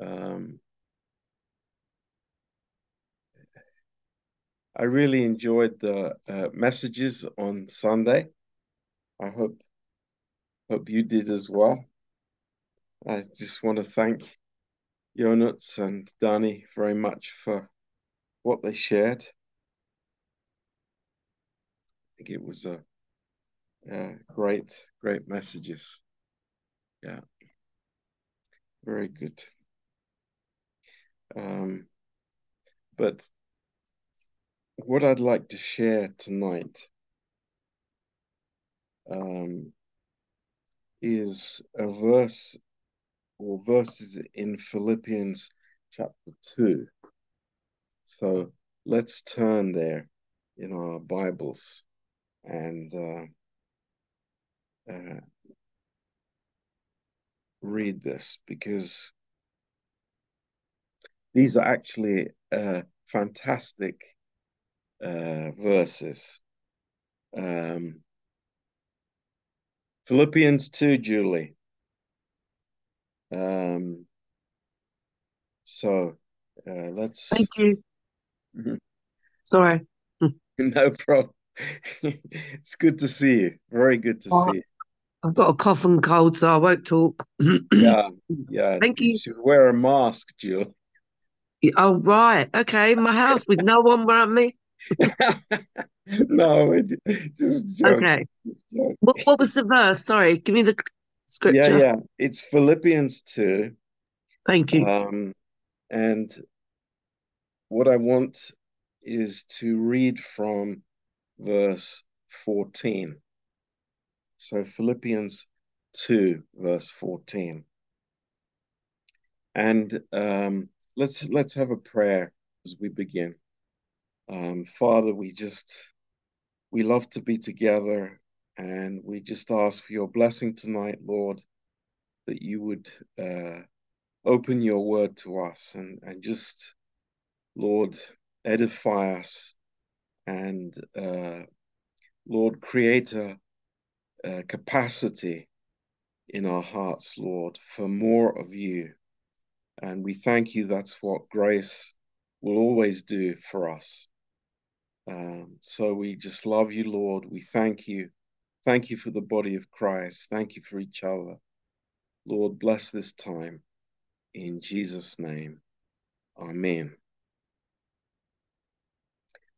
Um, I really enjoyed the uh, messages on Sunday. I hope hope you did as well. I just want to thank Jonuts and Danny very much for what they shared. I think it was a, a great, great messages. Yeah, very good. Um, but what I'd like to share tonight um, is a verse or verses in Philippians chapter 2. So let's turn there in our Bibles and uh, uh, read this because these are actually uh, fantastic uh, verses. Um, Philippians 2, Julie. Um, so uh, let's. Thank you. Sorry. no problem. it's good to see you. Very good to see you. I've got a cough and cold, so I won't talk. yeah, yeah. Thank you. You should wear a mask, Jill. Oh, right. Okay. My house with no one around me. no, just joke. Okay. Just joke. What, what was the verse? Sorry, give me the scripture. Yeah, yeah. It's Philippians 2. Thank you. Um, and what I want is to read from verse 14. So Philippians 2, verse 14. And um, let's let's have a prayer as we begin. Um, Father, we just we love to be together, and we just ask for your blessing tonight, Lord, that you would uh, open your word to us and and just, Lord, edify us, and uh, Lord, create a, a capacity in our hearts, Lord, for more of you. And we thank you. That's what grace will always do for us. Um, so we just love you, Lord. We thank you. Thank you for the body of Christ. Thank you for each other. Lord, bless this time. In Jesus' name, Amen.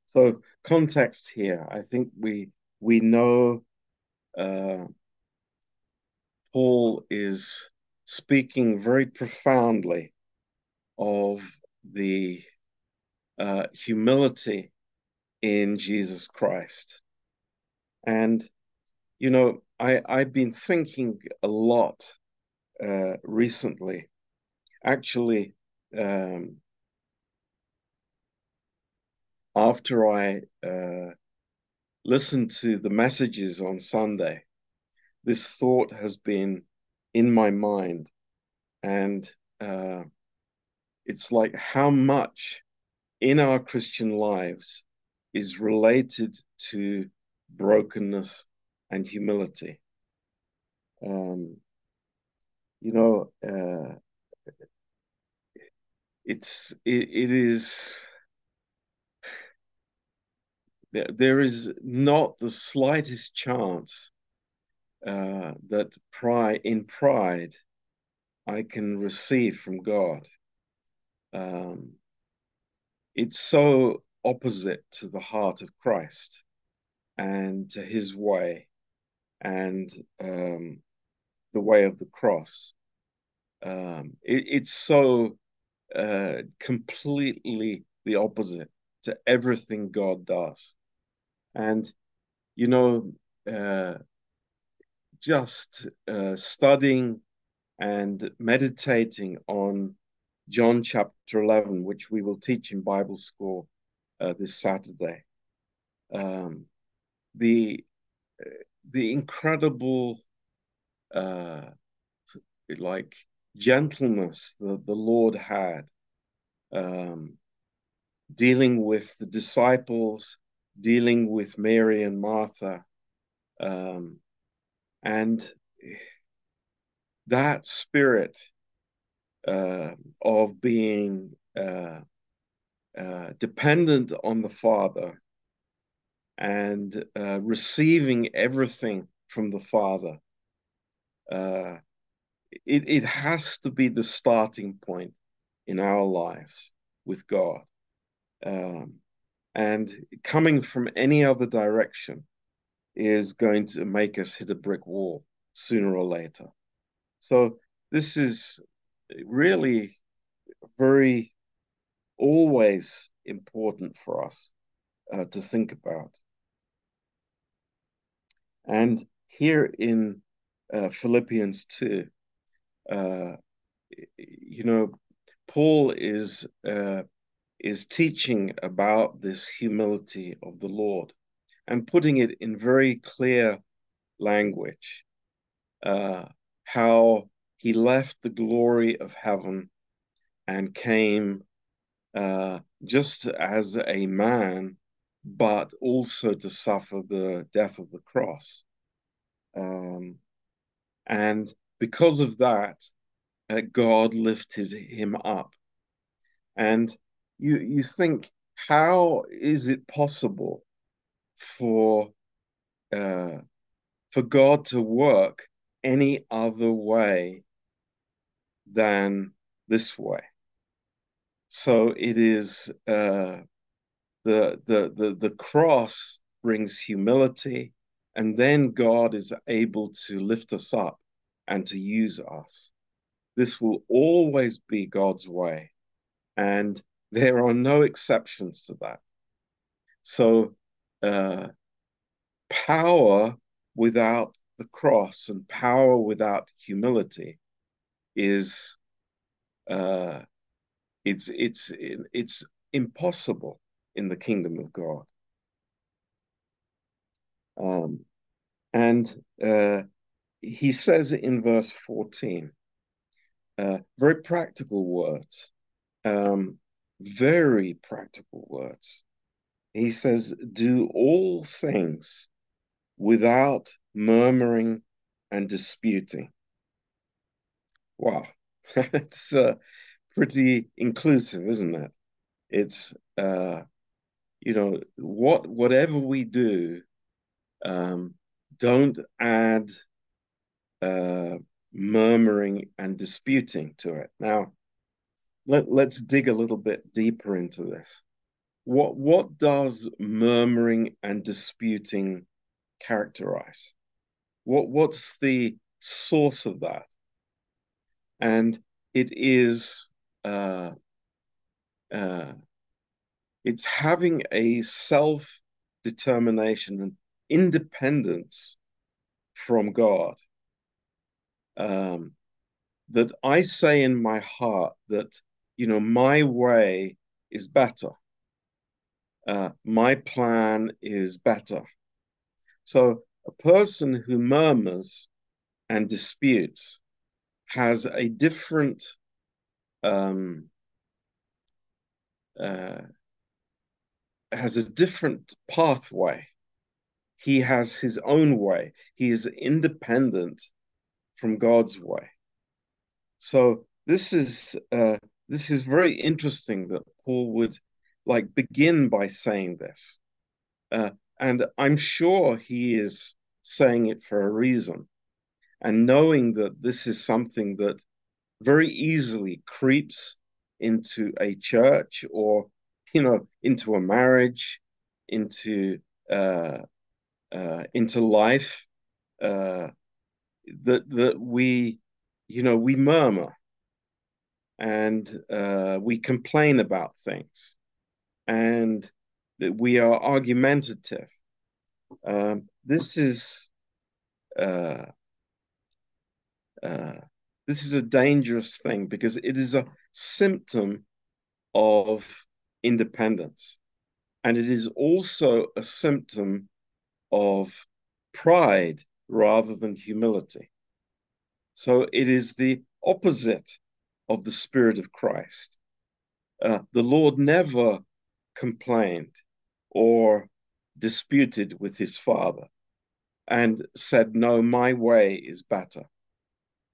So context here, I think we we know uh, Paul is speaking very profoundly of the uh, humility in Jesus Christ. And, you know, I, I've been thinking a lot uh, recently. Actually, um, after I uh, listened to the messages on Sunday, this thought has been in my mind. And uh, it's like how much in our Christian lives is related to brokenness and humility. Um, you know, uh, it's it, it is there, there is not the slightest chance uh, that pride in pride I can receive from God. Um, it's so opposite to the heart of Christ and to his way and um, the way of the cross. Um, it, it's so uh, completely the opposite to everything God does. And, you know, uh, just uh, studying and meditating on John chapter 11, which we will teach in Bible school uh, this Saturday. Um, the the incredible uh, like gentleness that the Lord had um, dealing with the disciples, dealing with Mary and Martha, um, and that spirit uh, of being uh, uh, dependent on the Father and uh, receiving everything from the Father. Uh, it, it has to be the starting point in our lives with God. Um, and coming from any other direction is going to make us hit a brick wall sooner or later. So this is really very always important for us uh, to think about. And here in uh, Philippians 2, uh, you know, Paul is uh, is teaching about this humility of the Lord and putting it in very clear language. Uh, how he left the glory of heaven and came uh, just as a man, but also to suffer the death of the cross. Um, and because of that, uh, God lifted him up. And you you think, how is it possible for uh, for God to work any other way than this way? So it is uh, the, the the the cross brings humility, and then God is able to lift us up and to use us. This will always be God's way. And there are no exceptions to that. So, uh, power without the cross and power without humility is uh, it's it's it's impossible in the kingdom of God. Um, and uh, he says in verse 14, uh, very practical words, um, very practical words. He says, Do all things without murmuring and disputing. Wow, it's uh, pretty inclusive, isn't it? It's, uh, you know, what whatever we do, um, don't add uh, murmuring and disputing to it. Now, let, let's dig a little bit deeper into this. What, what does murmuring and disputing characterize? What, what's the source of that? And it is uh, uh, it's having a self determination and independence from God um, that I say in my heart that, you know, my way is better. Uh, my plan is better. So a person who murmurs and disputes has a different um, uh, has a different pathway. He has his own way. He is independent from God's way. So this is uh, this is very interesting that Paul would like begin by saying this, uh, and I'm sure he is saying it for a reason, and knowing that this is something that very easily creeps into a church or you know into a marriage, into uh, uh, into life. Uh, that that we, you know, we murmur and uh, we complain about things, and that we are argumentative. Um, this is uh, uh, this is a dangerous thing because it is a symptom of independence, and it is also a symptom of pride rather than humility. So it is the opposite of the Spirit of Christ. Uh, the Lord never complained or disputed with his Father and said, No, my way is better.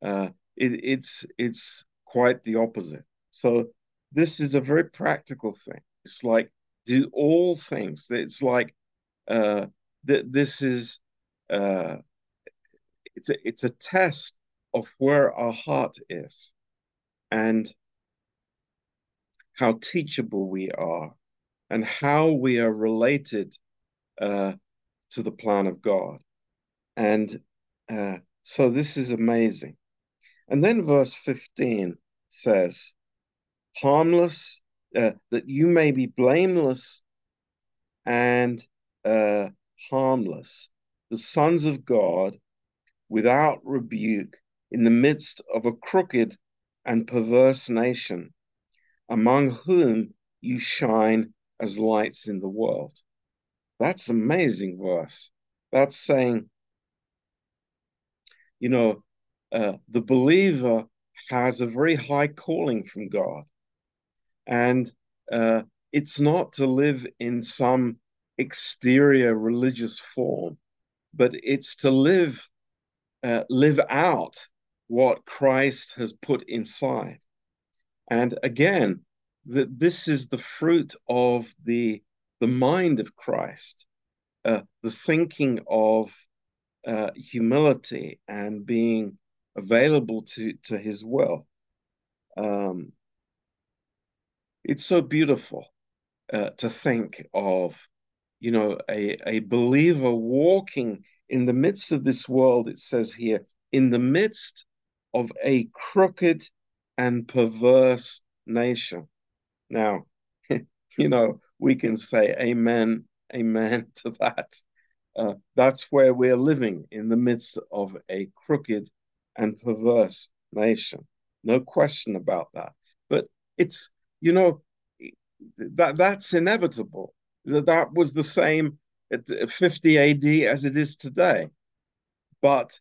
Uh, it, it's, it's quite the opposite. So this is a very practical thing. It's like do all things. It's like uh, that. This is uh, it's a it's a test of where our heart is, and how teachable we are, and how we are related uh, to the plan of God, and uh, so this is amazing. And then verse fifteen says, "Harmless." uh, that you may be blameless and uh, harmless, the sons of God, without rebuke, in the midst of a crooked and perverse nation, among whom you shine as lights in the world. That's amazing verse. That's saying, you know, uh, the believer has a very high calling from God. And uh, it's not to live in some exterior religious form, but it's to live uh, live out what Christ has put inside. And again, that this is the fruit of the the mind of Christ, uh, the thinking of uh, humility and being available to to His will. Um, it's so beautiful uh, to think of, you know, a, a believer walking in the midst of this world, it says here, in the midst of a crooked and perverse nation. Now, you know, we can say amen, amen to that. Uh, that's where we're living in the midst of a crooked and perverse nation. No question about that. But it's you know, that that's inevitable. That that was the same at 50 AD as it is today. But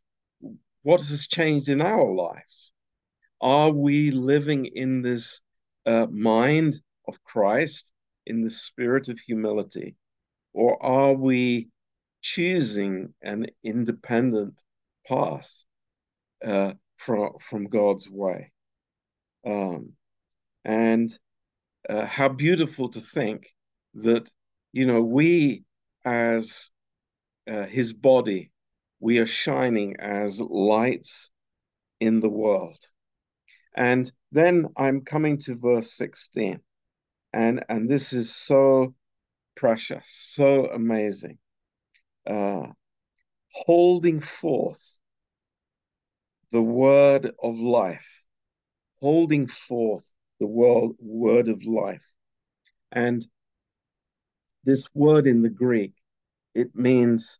what has changed in our lives? Are we living in this uh, mind of Christ, in the spirit of humility, or are we choosing an independent path uh, from from God's way? Um, and uh, how beautiful to think that you know we as uh, his body we are shining as lights in the world and then i'm coming to verse 16 and and this is so precious so amazing uh, holding forth the word of life holding forth the world, word of life. And this word in the Greek, it means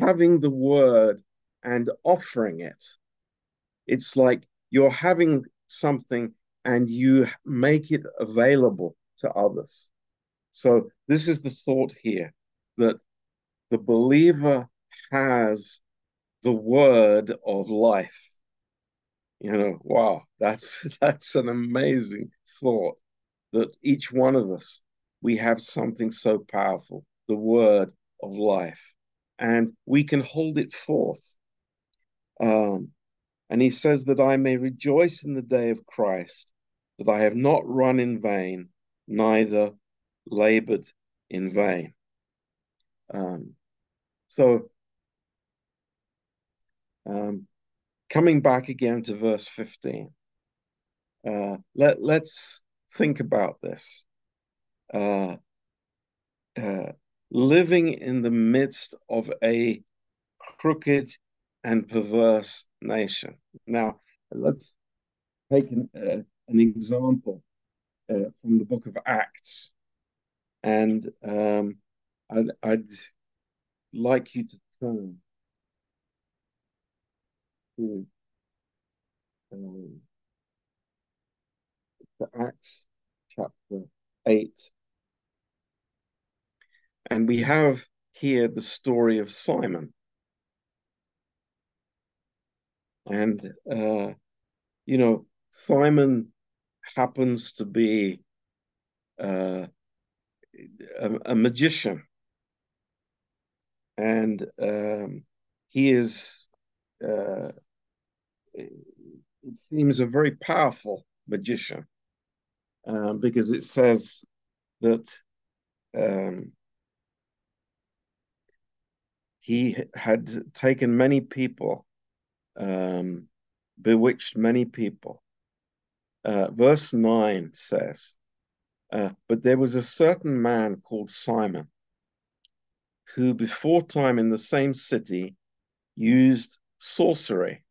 having the word and offering it. It's like you're having something and you make it available to others. So, this is the thought here that the believer has the word of life you know, wow, that's that's an amazing thought that each one of us we have something so powerful, the word of life, and we can hold it forth. Um, and he says that I may rejoice in the day of Christ, that I have not run in vain, neither labored in vain. Um, so um, coming back again to verse 15, uh, let, let's think about this. Uh, uh, living in the midst of a crooked and perverse nation. Now, let's take an, uh, an example uh, from the book of Acts. And um, I'd, I'd like you to turn to um, to Acts chapter 8. And we have here the story of Simon. And, uh, you know, Simon happens to be uh, a, a, magician. And um, he is uh, it seems a very powerful magician um, because it says that um, he had taken many people, um, bewitched many people. Uh, verse 9 says, uh, But there was a certain man called Simon, who before time in the same city used sorcery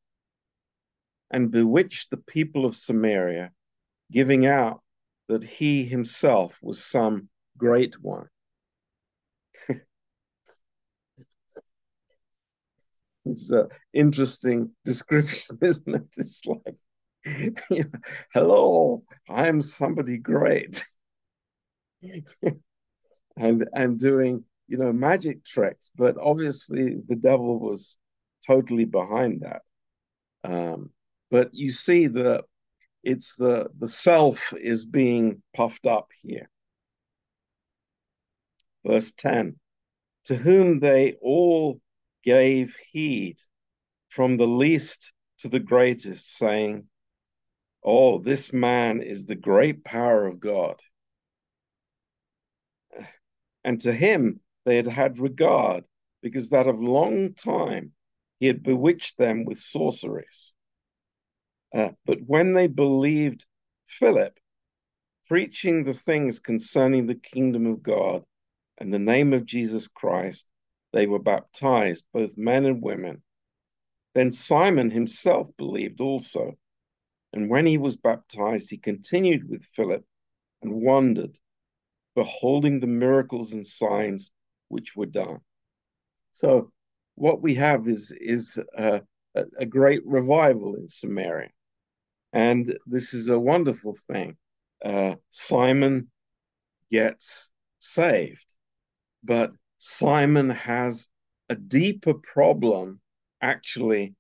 and bewitched the people of Samaria, giving out that he himself was some great one. It's an interesting description, isn't it? It's like, hello, I'm somebody great. and and doing, you know, magic tricks, but obviously the devil was totally behind that. Um, but you see that it's the the self is being puffed up here. Verse 10 To whom they all gave heed, from the least to the greatest, saying, Oh, this man is the great power of God. And to him they had had regard, because that of long time he had bewitched them with sorceries. Uh, but when they believed Philip, preaching the things concerning the kingdom of God and the name of Jesus Christ, they were baptized, both men and women. Then Simon himself believed also. And when he was baptized, he continued with Philip and wondered, beholding the miracles and signs which were done. So, what we have is, is a, a great revival in Samaria. And this is a wonderful thing. Uh, Simon gets saved, but Simon has a deeper problem actually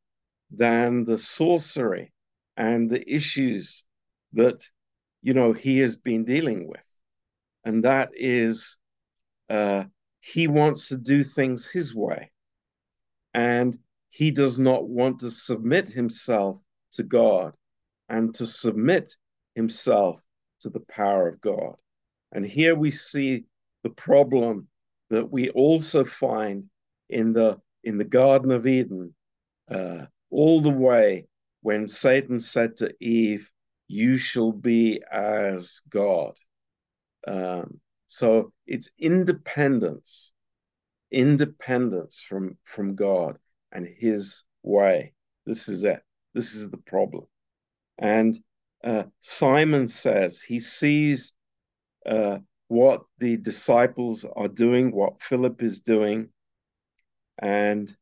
than the sorcery and the issues that you know he has been dealing with and that is uh, he wants to do things his way and he does not want to submit himself to god and to submit himself to the power of God. And here we see the problem that we also find in the in the Garden of Eden, uh, all the way when Satan said to Eve, "You shall be as God." Um, so it's independence, independence from from God and His way. This is it. This is the problem. And uh, Simon says he sees uh, what the disciples are doing, what Philip is doing, and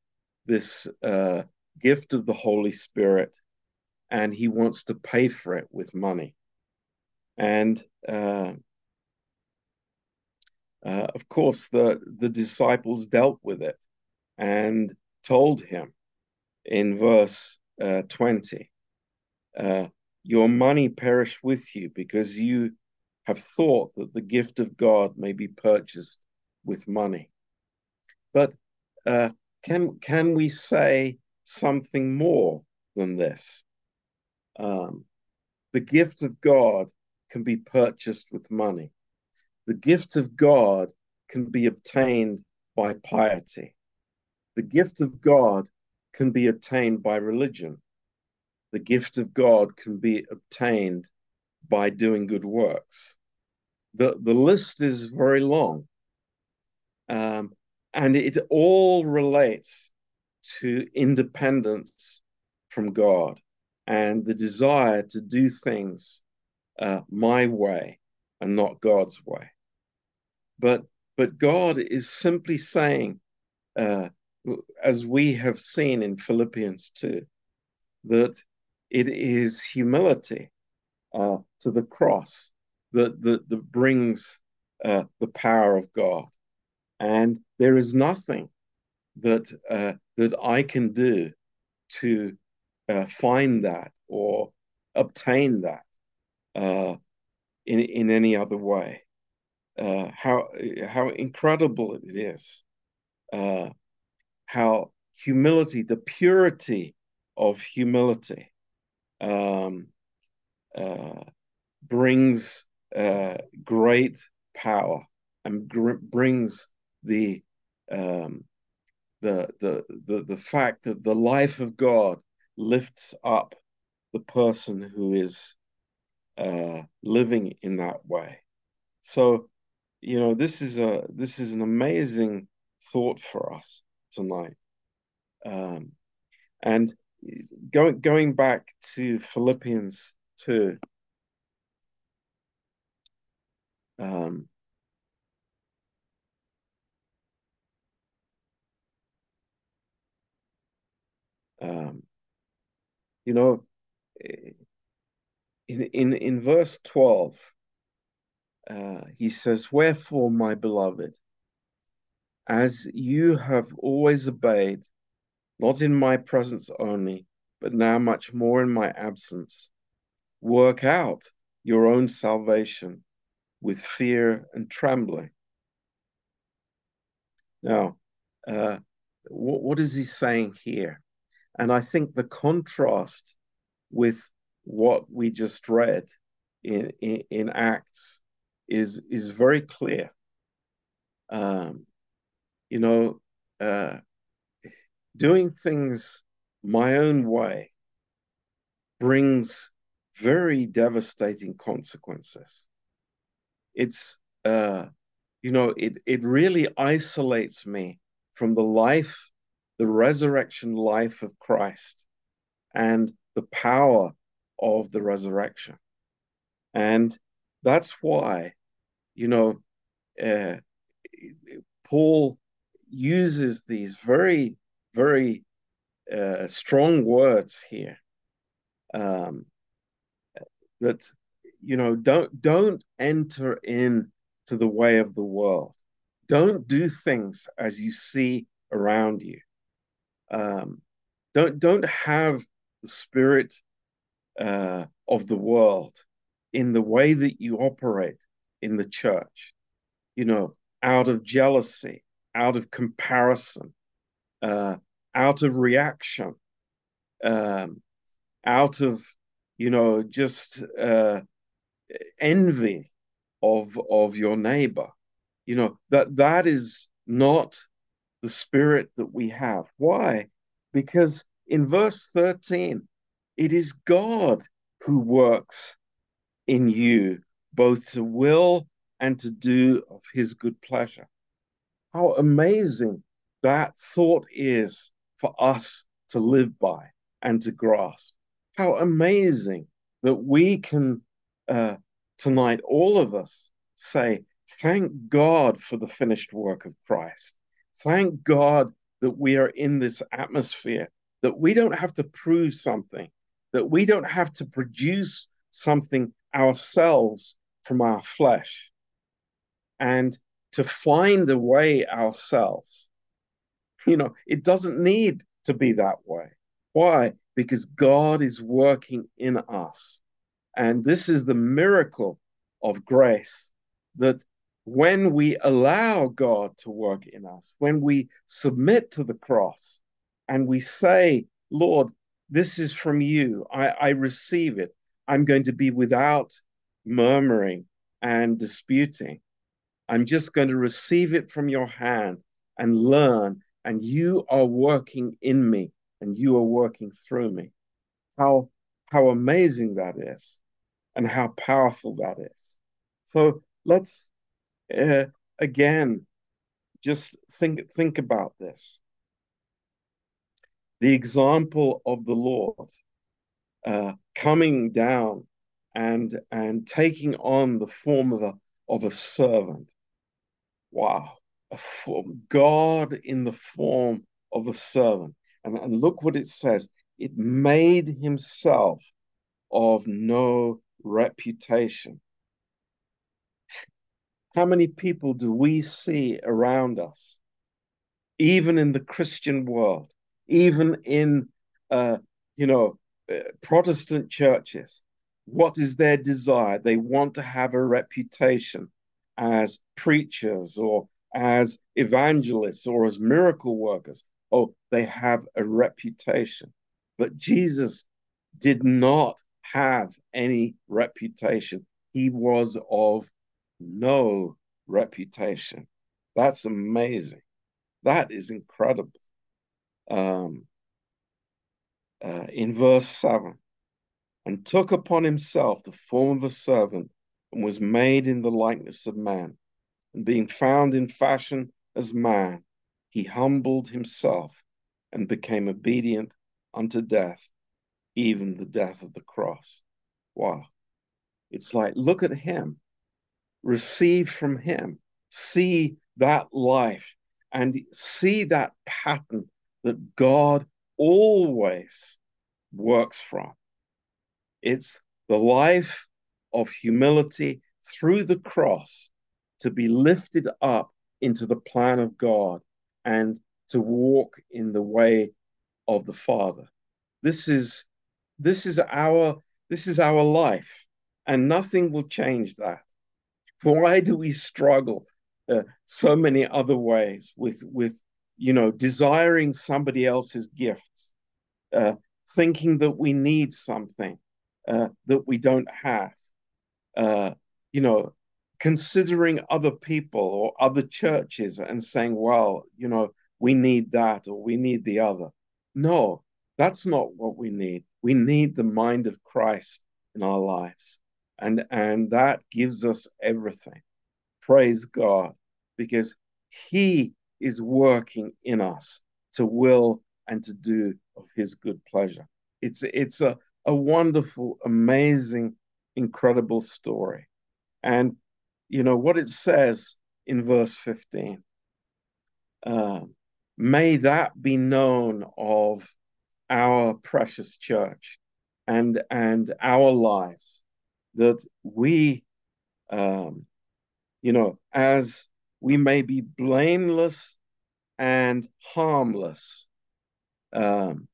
this uh, gift of the Holy Spirit, and he wants to pay for it with money. And uh, uh, of course, the, the disciples dealt with it and told him in verse uh, 20 uh, your money perish with you because you have thought that the gift of God may be purchased with money. But uh, can can we say something more than this? Um, the gift of God can be purchased with money. The gift of God can be obtained by piety. The gift of God can be obtained by religion the gift of God can be obtained by doing good works. The, the list is very long. Um, and it all relates to independence from God and the desire to do things uh, my way and not God's way. But but God is simply saying, uh, as we have seen in Philippians 2, that it is humility to the cross that, that, that brings uh, the power of God. And there is nothing that, uh, that I can do to uh, find that or obtain that uh, in, in any other way. Uh, how, how incredible it is. how humility, the purity of humility, um, brings uh, great power and brings the, um, the, the, the, the fact that the life of God lifts up the person who is uh, living in that way. So, you know, this is a this is an amazing thought for us tonight. Um, and going going back to Philippians two. Um, um, you know, in in in verse twelve, uh, he says, "Wherefore, my beloved, as you have always obeyed, not in my presence only, but now much more in my absence, work out your own salvation with fear and trembling." Now, uh, what, what is he saying here? And I think the contrast with what we just read in, in, in Acts is, is very clear. Um, you know, uh, doing things my own way brings very devastating consequences. It's, uh, you know, it, it really isolates me from the life, the resurrection life of Christ and the power of the resurrection. And that's why, you know, uh, Paul uses these very, very uh, strong words here. Um, that you know, don't don't enter in to the way of the world. Don't do things as you see around you. Um, don't don't have the spirit uh, of the world in the way that you operate in the church. You know, out of jealousy, out of comparison, uh, out of reaction, um, out of you know just uh, envy of of your neighbor. You know that that is not the spirit that we have. Why? Because in verse 13, it is God who works in you both to will and to do of his good pleasure. How amazing that thought is for us to live by and to grasp. How amazing that we can uh, tonight, all of us, say, Thank God for the finished work of Christ. Thank God that we are in this atmosphere, that we don't have to prove something, that we don't have to produce something ourselves from our flesh and to find a way ourselves. You know, it doesn't need to be that way. Why? Because God is working in us. And this is the miracle of grace that when we allow God to work in us, when we submit to the cross and we say, Lord, this is from you. I, I receive it. I'm going to be without murmuring and disputing. I'm just going to receive it from your hand and learn. And you are working in me and you are working through me. How, how amazing that is and how powerful that is. So let's uh, again just think think about this the example of the Lord uh, coming down and and taking on the form of a of a servant. Wow, a form, God in the form of a servant. And, and look what it says. It made himself of no reputation. How many people do we see around us, even in the Christian world, even in, uh, you know, uh, Protestant churches. What is their desire? They want to have a reputation as preachers or as evangelists or as miracle workers. Oh, they have a reputation. But Jesus did not have any reputation. He was of no reputation. That's amazing. That is incredible. Um, uh, in verse 7 and took upon himself the form of a servant and was made in the likeness of man. And being found in fashion as man, he humbled himself and became obedient unto death, even the death of the cross. Wow. It's like, look at him, receive from him, see that life, and see that pattern that God always works from. It's the life of humility through the cross to be lifted up into the plan of God and to walk in the way of the Father. This is this is our this is our life, and nothing will change that. Why do we struggle uh, so many other ways with with you know desiring somebody else's gifts, uh, thinking that we need something uh, that we don't have, uh, you know, considering other people or other churches and saying, well, you know, we need that or we need the other. No, that's not what we need. We need the mind of Christ in our lives. And, and that gives us everything. Praise God, because He is working in us to will and to do of His good pleasure. It's, it's a, a wonderful, amazing, incredible story. And, you know, what it says in verse 15 uh, may that be known of our precious church and and our lives that we um, you know as we may be blameless and harmless um,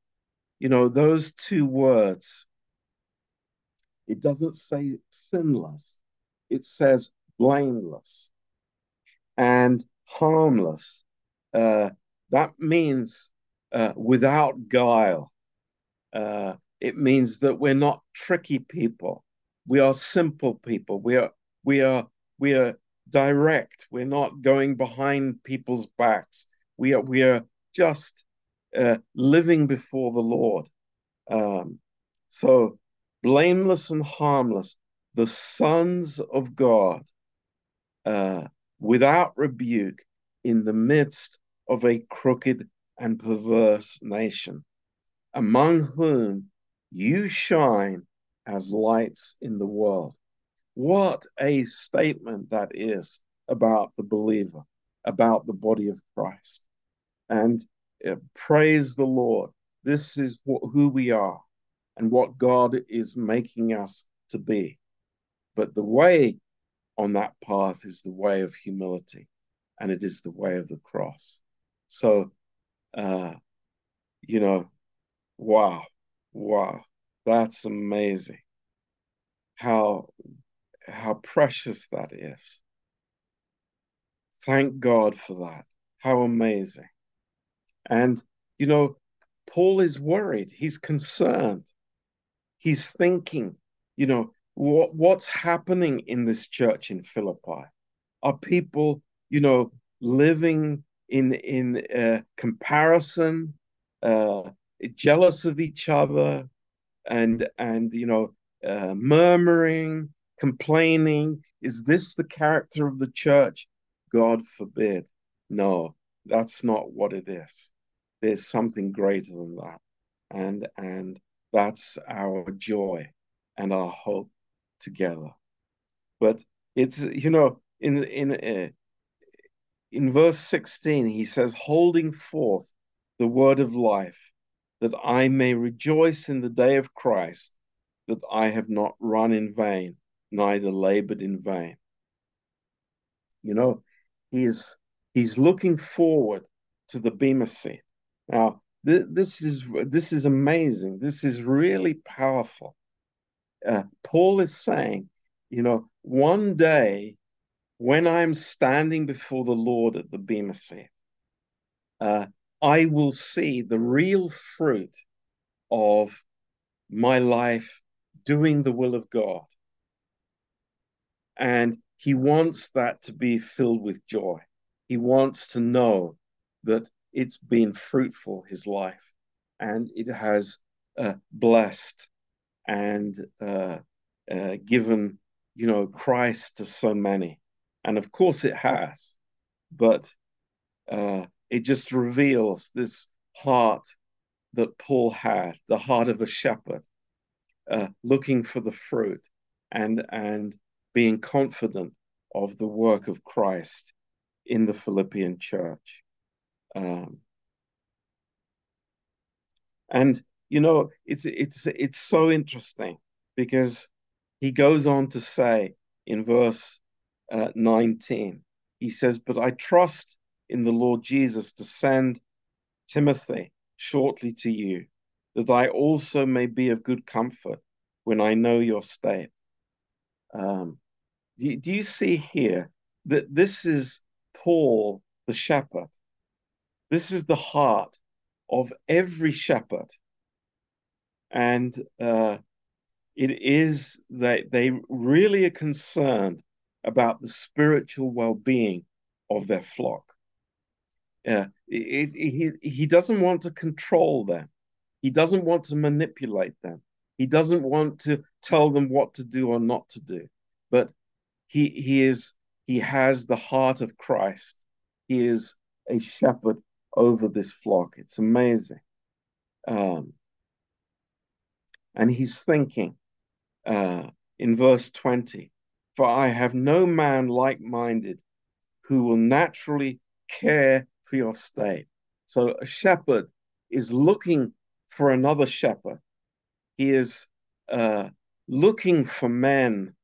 you know those two words it doesn't say sinless. It says blameless and harmless uh, that means uh, without guile. Uh, it means that we're not tricky people. We are simple people. We are we are we are direct. We're not going behind people's backs. We are we are just uh, living before the Lord. Um, so blameless and harmless, the sons of God, uh, without rebuke, in the midst of a crooked and perverse nation, among whom you shine as lights in the world. What a statement that is about the believer, about the body of Christ. And uh, praise the Lord. This is what, who we are and what God is making us to be. But the way on that path is the way of humility, and it is the way of the cross. So, uh, you know, wow, wow, that's amazing. How how precious that is. Thank God for that. How amazing. And you know, Paul is worried. He's concerned. He's thinking, you know, what what's happening in this church in Philippi? Are people, you know, living in in uh, comparison, uh, jealous of each other, and and you know uh, murmuring, complaining. Is this the character of the church? God forbid. No, that's not what it is. There's something greater than that, and and that's our joy and our hope together. But it's you know in in uh, in verse 16, he says, holding forth the word of life, that I may rejoice in the day of Christ, that I have not run in vain, neither labored in vain. You know, he is he's looking forward to the Bema seat. Now, th- this is this is amazing. This is really powerful. Uh, Paul is saying, you know, one day when I'm standing before the Lord at the Bema seat, uh, I will see the real fruit of my life doing the will of God. And he wants that to be filled with joy. He wants to know that it's been fruitful, his life, and it has uh, blessed and uh, uh, given, you know, Christ to so many. And of course it has, but uh, it just reveals this heart that Paul had, the heart of a shepherd, uh, looking for the fruit and and being confident of the work of Christ in the Philippian church. Um, and you know, it's it's it's so interesting because he goes on to say in verse uh, 19, he says, "But I trust in the Lord Jesus to send Timothy shortly to you, that I also may be of good comfort when I know your state." Um, do, do you see here that this is Paul the shepherd? This is the heart of every shepherd. And uh, it is that they really are concerned about the spiritual well being of their flock. Uh, it, it, he, he doesn't want to control them, he doesn't want to manipulate them, he doesn't want to tell them what to do or not to do. But he, he is he has the heart of Christ. He is a shepherd over this flock. It's amazing. Um, and he's thinking uh, in verse 20 For I have no man like minded who will naturally care for your state. So a shepherd is looking for another shepherd. He is uh, looking for men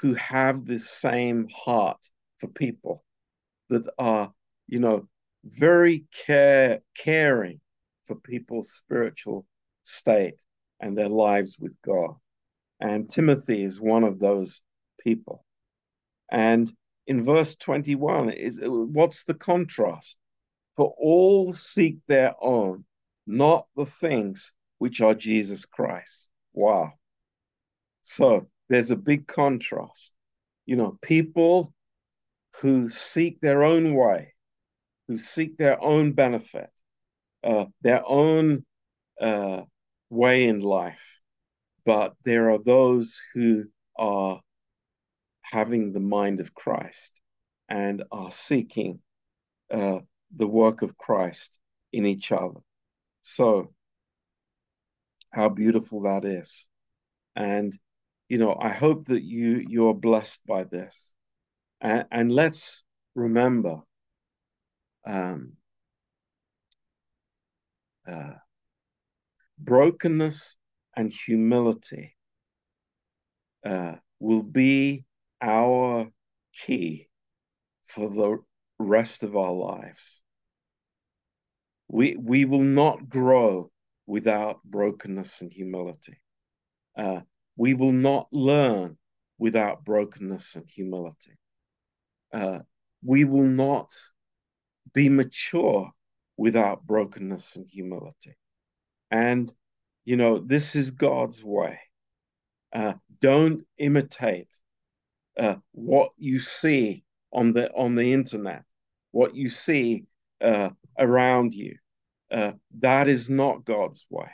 who have this same heart for people that are, you know, very care caring for people's spiritual state and their lives with God. And Timothy is one of those people. And in verse 21 is what's the contrast? For all seek their own, not the things which are Jesus Christ. Wow. So there's a big contrast. You know, people who seek their own way, who seek their own benefit, uh, their own uh, way in life. But there are those who are having the mind of Christ and are seeking uh, the work of Christ in each other. So, how beautiful that is. And you know, I hope that you you're blessed by this. And, and let's remember um, uh, brokenness and humility uh, will be our key for the rest of our lives. We, we will not grow without brokenness and humility. Uh, we will not learn without brokenness and humility. Uh, we will not be mature without brokenness and humility. And, you know, this is God's way. Uh, don't imitate uh, what you see on the on the internet, what you see uh, around you. Uh, that is not God's way.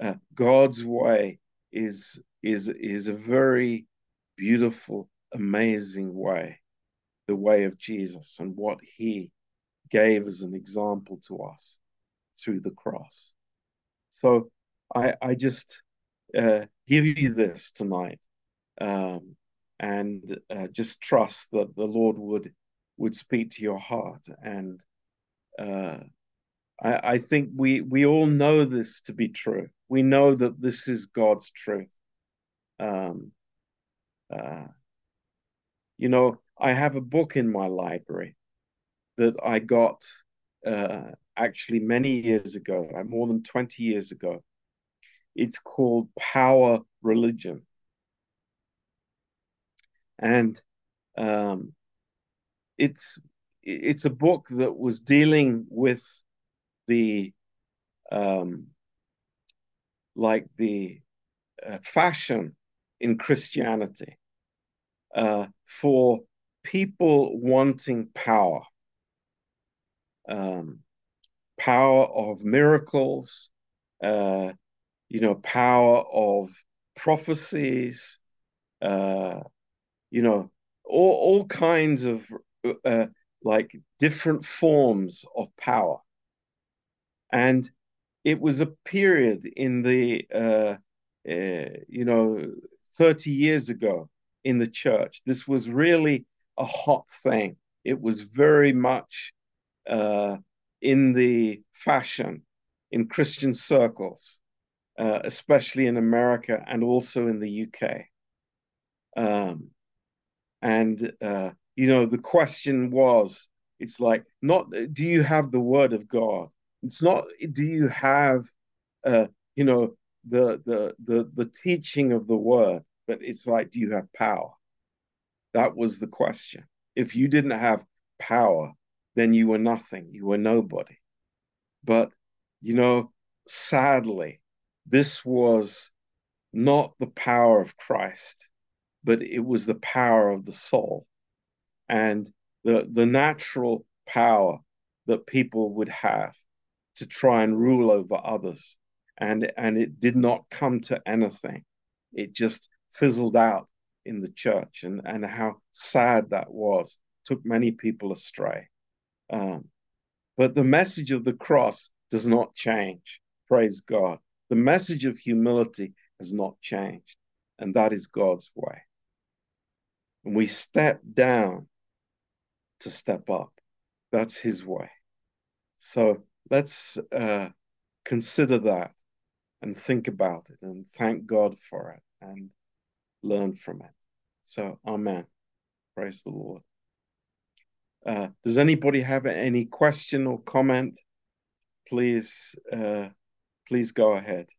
Uh, God's way is is is a very beautiful, amazing way, the way of Jesus and what he gave as an example to us through the cross. So I I just uh, give you this tonight, um, and uh, just trust that the Lord would would speak to your heart. And uh, I, I think we we all know this to be true. We know that this is God's truth um, uh, you know, I have a book in my library that I got uh, actually many years ago, uh, more than 20 years ago. It's called Power Religion. And um, it's it's a book that was dealing with the um, like the uh, fashion in Christianity uh, for people wanting power, um, power of miracles, uh, you know, power of prophecies, uh, you know, all, all kinds of uh, like different forms of power. And it was a period in the, uh, uh, you know, 30 years ago in the church. This was really a hot thing. It was very much uh, in the fashion in Christian circles, uh, especially in America and also in the UK. Um, and uh, you know, the question was, it's like not do you have the word of God? It's not do you have, uh, you know, the the the the teaching of the word, but it's like do you have power? That was the question. If you didn't have power, then you were nothing. You were nobody. But you know, sadly, this was not the power of Christ but it was the power of the soul and the, the natural power that people would have to try and rule over others. And, and it did not come to anything. It just fizzled out in the church, and, and how sad that was. Took many people astray. Um, but the message of the cross does not change. Praise God. The message of humility has not changed, and that is God's way. And we step down to step up. That's his way. So let's uh, consider that and think about it and thank God for it and learn from it. So, Amen. Praise the Lord. Uh, does anybody have any question or comment? Please, uh, please go ahead.